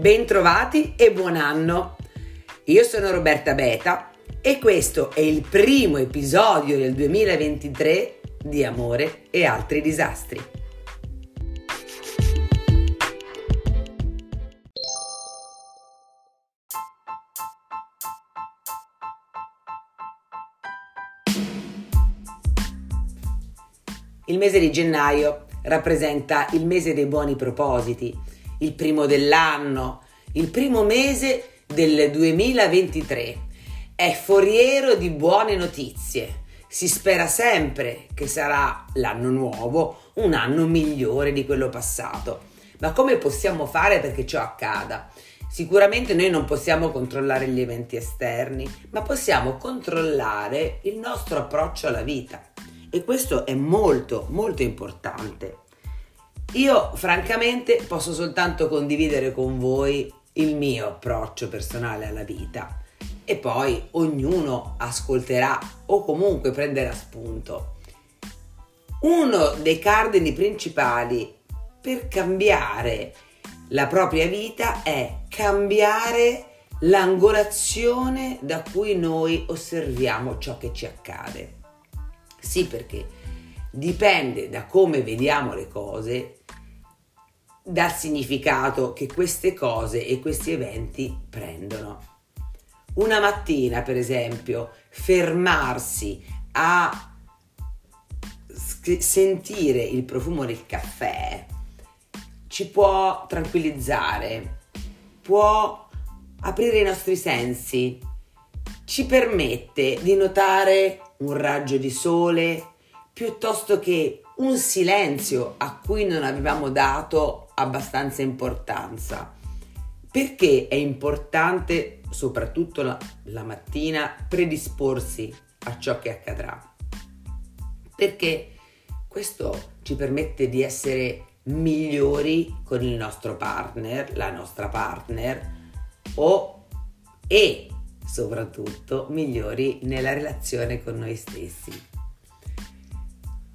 Bentrovati e buon anno! Io sono Roberta Beta e questo è il primo episodio del 2023 di Amore e altri disastri. Il mese di gennaio rappresenta il mese dei buoni propositi, il primo dell'anno, il primo mese del 2023. È foriero di buone notizie. Si spera sempre che sarà l'anno nuovo un anno migliore di quello passato. Ma come possiamo fare perché ciò accada? Sicuramente noi non possiamo controllare gli eventi esterni, ma possiamo controllare il nostro approccio alla vita. E questo è molto, molto importante. Io francamente posso soltanto condividere con voi il mio approccio personale alla vita e poi ognuno ascolterà o comunque prenderà spunto. Uno dei cardini principali per cambiare la propria vita è cambiare l'angolazione da cui noi osserviamo ciò che ci accade. Sì, perché dipende da come vediamo le cose, dal significato che queste cose e questi eventi prendono. Una mattina, per esempio, fermarsi a sentire il profumo del caffè ci può tranquillizzare, può aprire i nostri sensi, ci permette di notare un raggio di sole piuttosto che un silenzio a cui non avevamo dato abbastanza importanza. Perché è importante, soprattutto la, la mattina, predisporsi a ciò che accadrà? Perché questo ci permette di essere migliori con il nostro partner, la nostra partner o e soprattutto migliori nella relazione con noi stessi.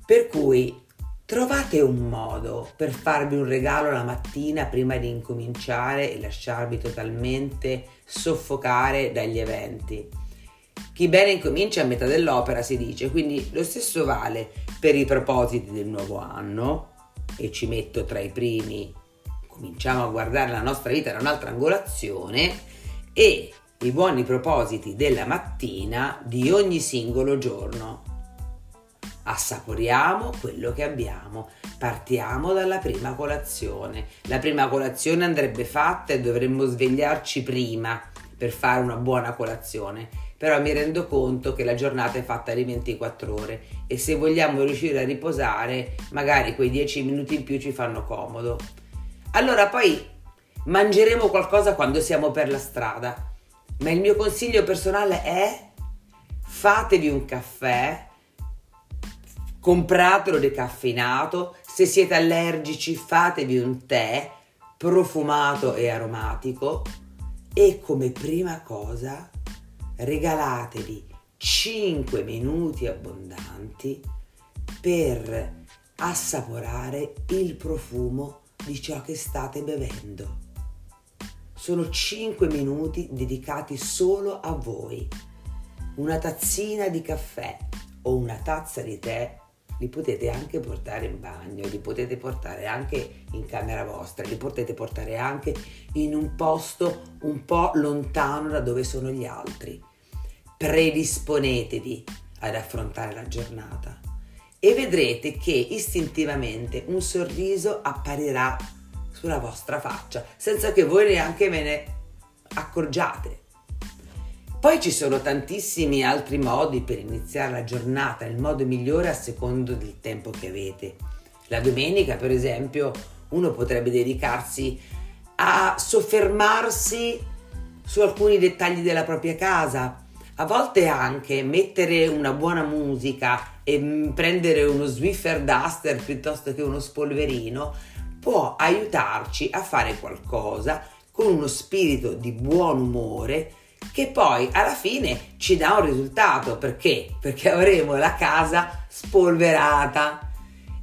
Per cui trovate un modo per farvi un regalo la mattina prima di incominciare e lasciarvi totalmente soffocare dagli eventi. Chi bene incomincia a metà dell'opera si dice, quindi lo stesso vale per i propositi del nuovo anno e ci metto tra i primi, cominciamo a guardare la nostra vita da un'altra angolazione e i buoni propositi della mattina di ogni singolo giorno. Assaporiamo quello che abbiamo, partiamo dalla prima colazione. La prima colazione andrebbe fatta e dovremmo svegliarci prima per fare una buona colazione, però mi rendo conto che la giornata è fatta di 24 ore e se vogliamo riuscire a riposare, magari quei 10 minuti in più ci fanno comodo. Allora poi mangeremo qualcosa quando siamo per la strada ma il mio consiglio personale è fatevi un caffè, compratelo decaffeinato, se siete allergici fatevi un tè profumato e aromatico. E come prima cosa regalatevi 5 minuti abbondanti per assaporare il profumo di ciò che state bevendo. Sono 5 minuti dedicati solo a voi. Una tazzina di caffè o una tazza di tè li potete anche portare in bagno, li potete portare anche in camera vostra, li potete portare anche in un posto un po' lontano da dove sono gli altri. Predisponetevi ad affrontare la giornata e vedrete che istintivamente un sorriso apparirà sulla vostra faccia, senza che voi neanche ve ne accorgiate. Poi ci sono tantissimi altri modi per iniziare la giornata, il modo migliore a secondo del tempo che avete. La domenica, per esempio, uno potrebbe dedicarsi a soffermarsi su alcuni dettagli della propria casa, a volte anche mettere una buona musica e prendere uno Swiffer Duster piuttosto che uno spolverino può aiutarci a fare qualcosa con uno spirito di buon umore che poi alla fine ci dà un risultato. Perché? Perché avremo la casa spolverata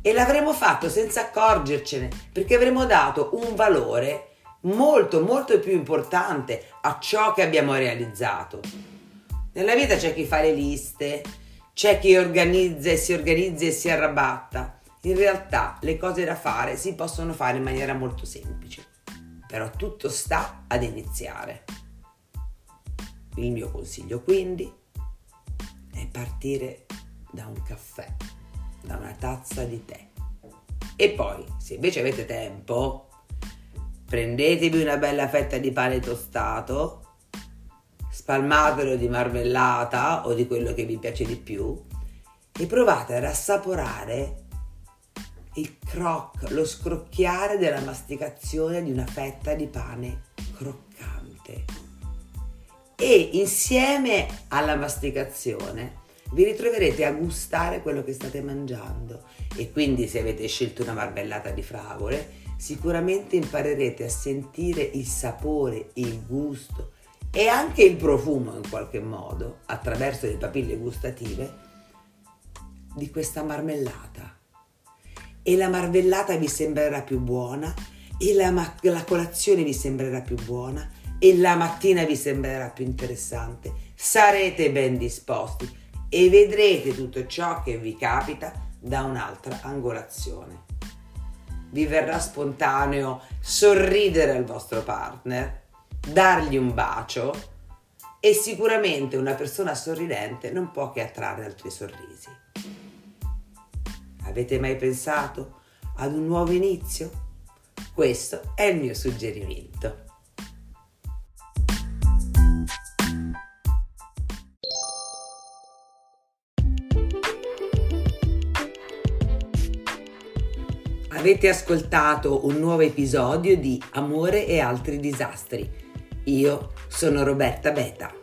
e l'avremo fatto senza accorgercene, perché avremo dato un valore molto molto più importante a ciò che abbiamo realizzato. Nella vita c'è chi fa le liste, c'è chi organizza e si organizza e si arrabatta. In realtà le cose da fare si possono fare in maniera molto semplice, però tutto sta ad iniziare. Il mio consiglio quindi è partire da un caffè, da una tazza di tè. E poi, se invece avete tempo, prendetevi una bella fetta di pane tostato, spalmatelo di marmellata o di quello che vi piace di più e provate ad assaporare il croc, lo scrocchiare della masticazione di una fetta di pane croccante. E insieme alla masticazione vi ritroverete a gustare quello che state mangiando. E quindi se avete scelto una marmellata di fragole sicuramente imparerete a sentire il sapore, il gusto e anche il profumo in qualche modo attraverso le papille gustative di questa marmellata. E la marmellata vi sembrerà più buona e la, la colazione vi sembrerà più buona e la mattina vi sembrerà più interessante. Sarete ben disposti e vedrete tutto ciò che vi capita da un'altra angolazione. Vi verrà spontaneo sorridere al vostro partner, dargli un bacio e sicuramente una persona sorridente non può che attrarre altri sorrisi. Avete mai pensato ad un nuovo inizio? Questo è il mio suggerimento. Avete ascoltato un nuovo episodio di Amore e altri disastri. Io sono Roberta Beta.